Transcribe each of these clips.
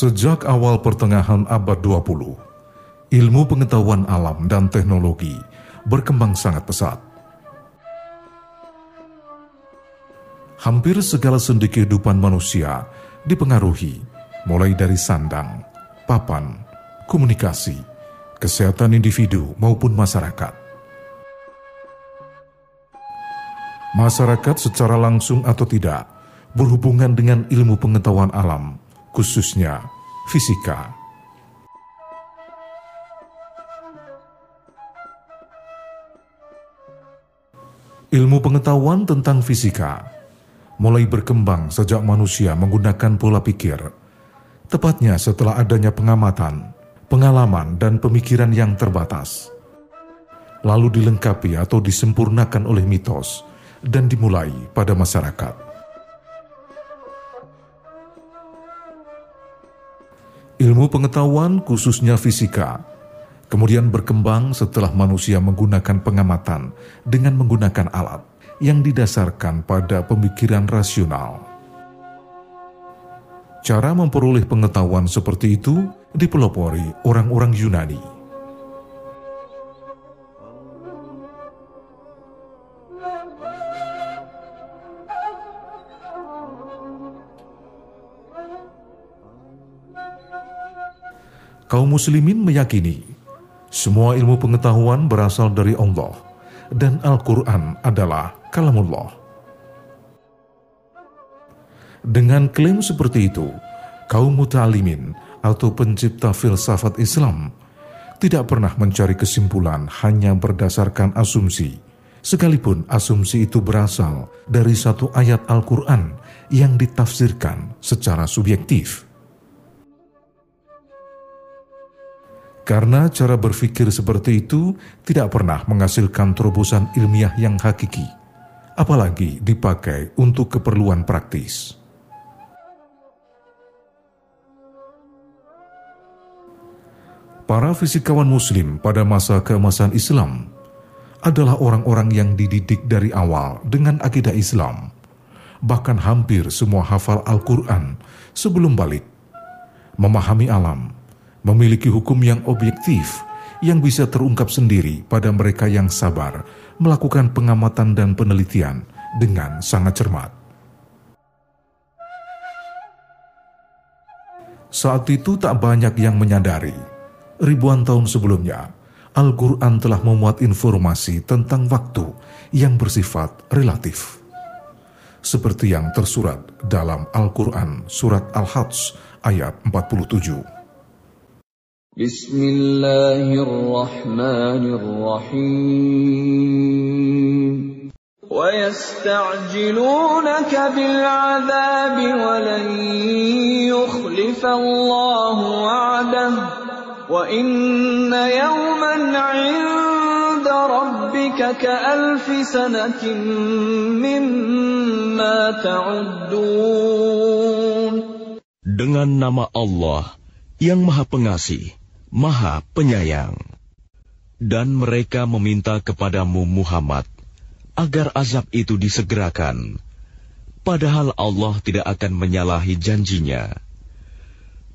Sejak awal pertengahan abad 20, ilmu pengetahuan alam dan teknologi berkembang sangat pesat. Hampir segala sendi kehidupan manusia dipengaruhi mulai dari sandang, papan, komunikasi, kesehatan individu maupun masyarakat. Masyarakat secara langsung atau tidak berhubungan dengan ilmu pengetahuan alam, khususnya fisika. Ilmu pengetahuan tentang fisika mulai berkembang sejak manusia menggunakan pola pikir, tepatnya setelah adanya pengamatan, pengalaman, dan pemikiran yang terbatas. Lalu dilengkapi atau disempurnakan oleh mitos dan dimulai pada masyarakat. Ilmu pengetahuan khususnya fisika kemudian berkembang setelah manusia menggunakan pengamatan dengan menggunakan alat yang didasarkan pada pemikiran rasional. Cara memperoleh pengetahuan seperti itu dipelopori orang-orang Yunani. Kaum muslimin meyakini semua ilmu pengetahuan berasal dari Allah dan Al-Quran adalah kalamullah. Dengan klaim seperti itu, kaum muta'alimin atau pencipta filsafat Islam tidak pernah mencari kesimpulan hanya berdasarkan asumsi, sekalipun asumsi itu berasal dari satu ayat Al-Quran yang ditafsirkan secara subjektif. Karena cara berpikir seperti itu tidak pernah menghasilkan terobosan ilmiah yang hakiki, apalagi dipakai untuk keperluan praktis. Para fisikawan Muslim pada masa keemasan Islam adalah orang-orang yang dididik dari awal dengan akidah Islam, bahkan hampir semua hafal Al-Quran sebelum balik, memahami alam, memiliki hukum yang objektif yang bisa terungkap sendiri pada mereka yang sabar melakukan pengamatan dan penelitian dengan sangat cermat. Saat itu tak banyak yang menyadari, ribuan tahun sebelumnya, Al-Quran telah memuat informasi tentang waktu yang bersifat relatif. Seperti yang tersurat dalam Al-Quran Surat Al-Hajj ayat 47. بسم الله الرحمن الرحيم ويستعجلونك بالعذاب ولن يخلف الله وعده وإن يوما عند ربك كألف سنة مما تعدون Dengan nama Allah yang Maha Pengasih, Maha Penyayang. Dan mereka meminta kepadamu Muhammad agar azab itu disegerakan, padahal Allah tidak akan menyalahi janjinya.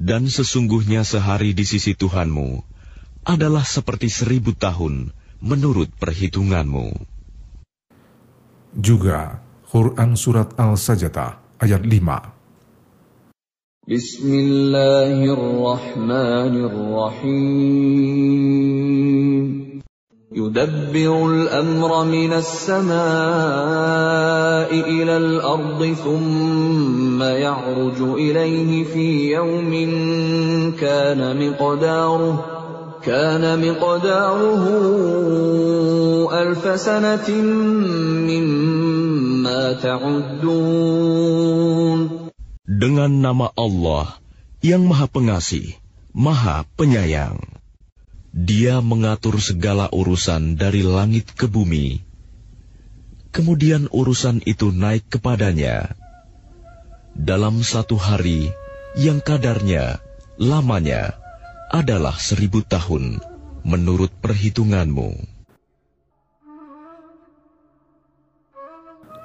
Dan sesungguhnya sehari di sisi Tuhanmu adalah seperti seribu tahun menurut perhitunganmu. Juga Quran Surat Al-Sajdah ayat 5 بسم الله الرحمن الرحيم. يدبر الأمر من السماء إلى الأرض ثم يعرج إليه في يوم كان مقداره كان مقداره ألف سنة مما تعدون. Dengan nama Allah yang Maha Pengasih, Maha Penyayang. Dia mengatur segala urusan dari langit ke bumi. Kemudian urusan itu naik kepadanya. Dalam satu hari yang kadarnya, lamanya, adalah seribu tahun menurut perhitunganmu.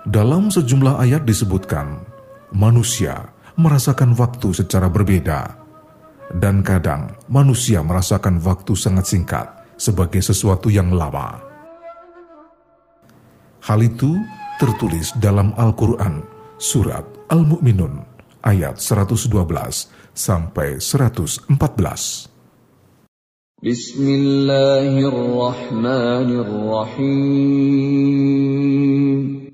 Dalam sejumlah ayat disebutkan, manusia merasakan waktu secara berbeda, dan kadang manusia merasakan waktu sangat singkat sebagai sesuatu yang lama. Hal itu tertulis dalam Al-Quran, Surat Al-Mu'minun, ayat 112 sampai 114. Bismillahirrahmanirrahim.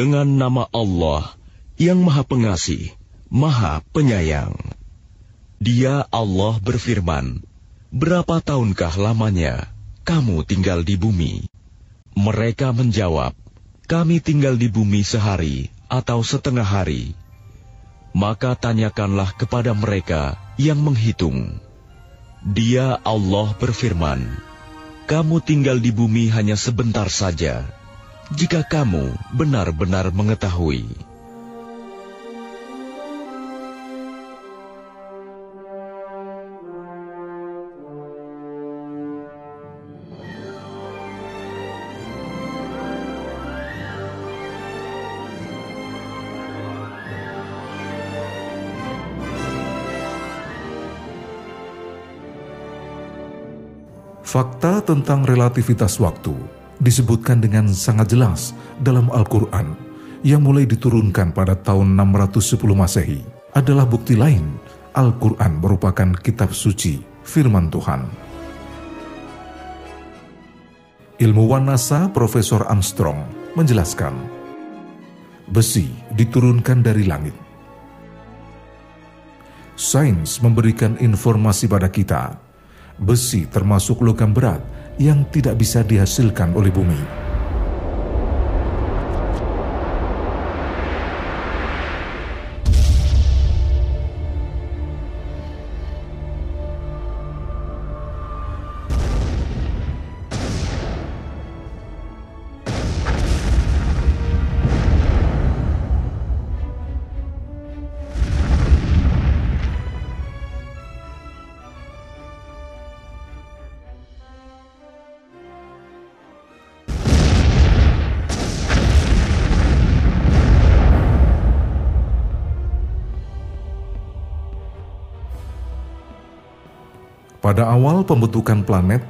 Dengan nama Allah yang Maha Pengasih, Maha Penyayang. Dia Allah berfirman, Berapa tahunkah lamanya kamu tinggal di bumi? Mereka menjawab, Kami tinggal di bumi sehari atau setengah hari. Maka tanyakanlah kepada mereka yang menghitung. Dia Allah berfirman, Kamu tinggal di bumi hanya sebentar saja, jika kamu benar-benar mengetahui. Fakta tentang relativitas waktu disebutkan dengan sangat jelas dalam Al-Quran yang mulai diturunkan pada tahun 610 Masehi adalah bukti lain Al-Quran merupakan kitab suci firman Tuhan. Ilmuwan NASA Profesor Armstrong menjelaskan, besi diturunkan dari langit. Sains memberikan informasi pada kita besi termasuk logam berat yang tidak bisa dihasilkan oleh bumi. Pada awal pembentukan planet,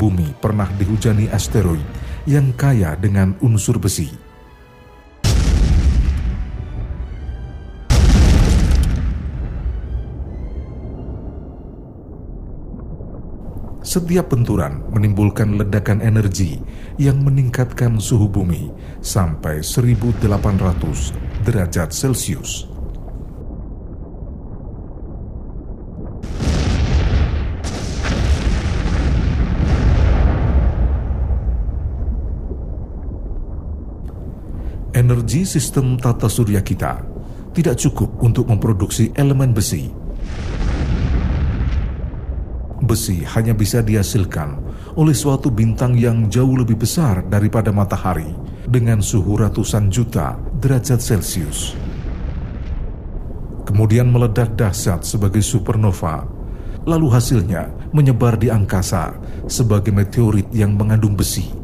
bumi pernah dihujani asteroid yang kaya dengan unsur besi. Setiap benturan menimbulkan ledakan energi yang meningkatkan suhu bumi sampai 1800 derajat Celcius. Energi sistem tata surya kita tidak cukup untuk memproduksi elemen besi. Besi hanya bisa dihasilkan oleh suatu bintang yang jauh lebih besar daripada matahari dengan suhu ratusan juta derajat Celcius. Kemudian meledak dahsyat sebagai supernova, lalu hasilnya menyebar di angkasa sebagai meteorit yang mengandung besi.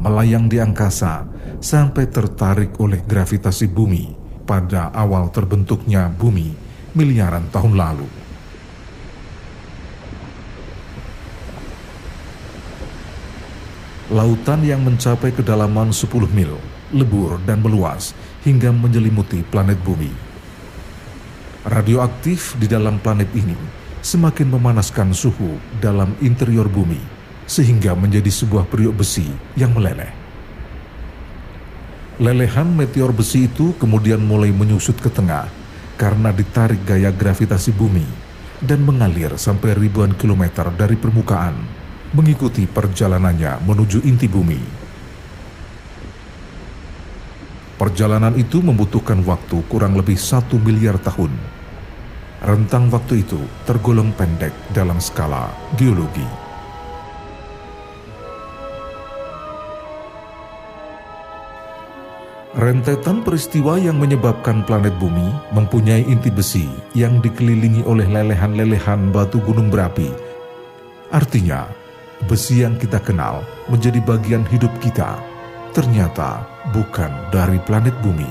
Melayang di angkasa sampai tertarik oleh gravitasi bumi pada awal terbentuknya bumi miliaran tahun lalu. Lautan yang mencapai kedalaman 10 mil, lebur dan meluas hingga menyelimuti planet bumi. Radioaktif di dalam planet ini semakin memanaskan suhu dalam interior bumi sehingga menjadi sebuah periuk besi yang meleleh. Lelehan meteor besi itu kemudian mulai menyusut ke tengah karena ditarik gaya gravitasi bumi dan mengalir sampai ribuan kilometer dari permukaan, mengikuti perjalanannya menuju inti bumi. Perjalanan itu membutuhkan waktu kurang lebih satu miliar tahun. Rentang waktu itu tergolong pendek dalam skala geologi. Rentetan peristiwa yang menyebabkan planet bumi mempunyai inti besi yang dikelilingi oleh lelehan-lelehan batu gunung berapi. Artinya, besi yang kita kenal menjadi bagian hidup kita, ternyata bukan dari planet bumi.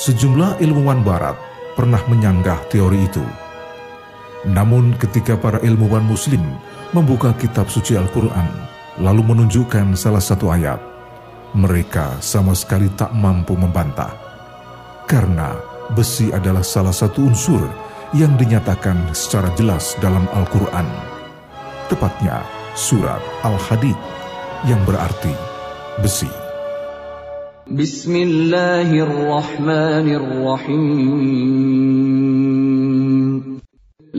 Sejumlah ilmuwan barat pernah menyanggah teori itu. Namun ketika para ilmuwan muslim membuka kitab suci Al-Quran, lalu menunjukkan salah satu ayat, mereka sama sekali tak mampu membantah. Karena besi adalah salah satu unsur yang dinyatakan secara jelas dalam Al-Quran. Tepatnya surat Al-Hadid yang berarti besi. Bismillahirrahmanirrahim.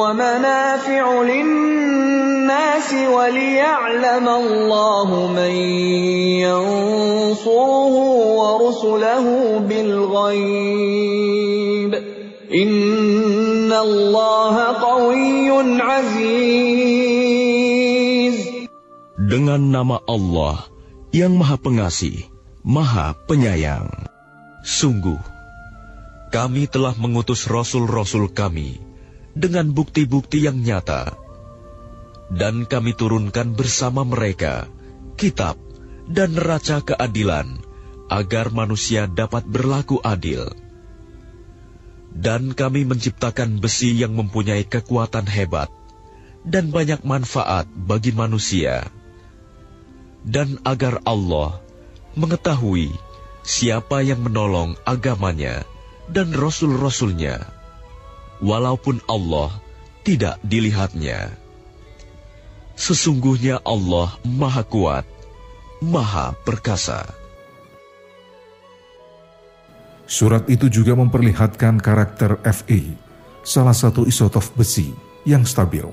ومنافع للناس وليعلم الله من ينصره ورسله بالغيب إن الله قوي عزيز Dengan nama Allah yang Maha Pengasih, Maha Penyayang. Sungguh, kami telah mengutus rasul-rasul kami dengan bukti-bukti yang nyata, dan kami turunkan bersama mereka kitab dan neraca keadilan agar manusia dapat berlaku adil. Dan kami menciptakan besi yang mempunyai kekuatan hebat dan banyak manfaat bagi manusia, dan agar Allah mengetahui siapa yang menolong agamanya dan rasul-rasulnya, walaupun Allah tidak dilihatnya. Sesungguhnya Allah Maha Kuat, Maha Perkasa. Surat itu juga memperlihatkan karakter Fe, salah satu isotop besi yang stabil.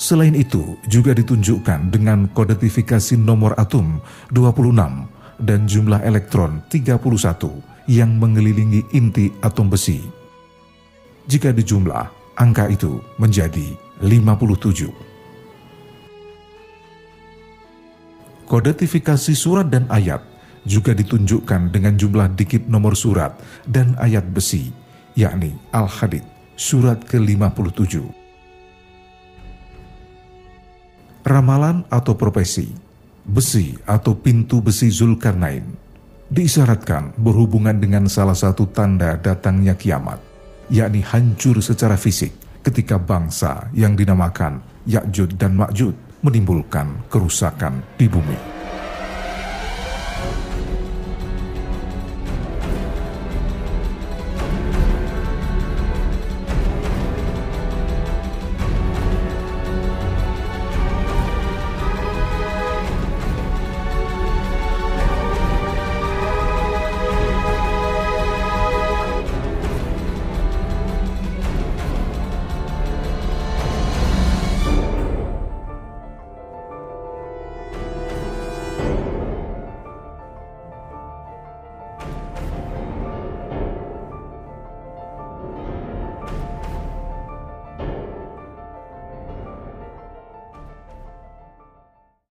Selain itu, juga ditunjukkan dengan kodetifikasi nomor atom 26 dan jumlah elektron 31 yang mengelilingi inti atom besi. Jika dijumlah, angka itu menjadi 57. Kodetifikasi surat dan ayat juga ditunjukkan dengan jumlah dikit nomor surat dan ayat besi, yakni Al-Hadid, surat ke-57. Ramalan atau profesi, besi atau pintu besi Zulkarnain diisyaratkan berhubungan dengan salah satu tanda datangnya kiamat, yakni hancur secara fisik ketika bangsa yang dinamakan Yakjud dan Makjud menimbulkan kerusakan di bumi.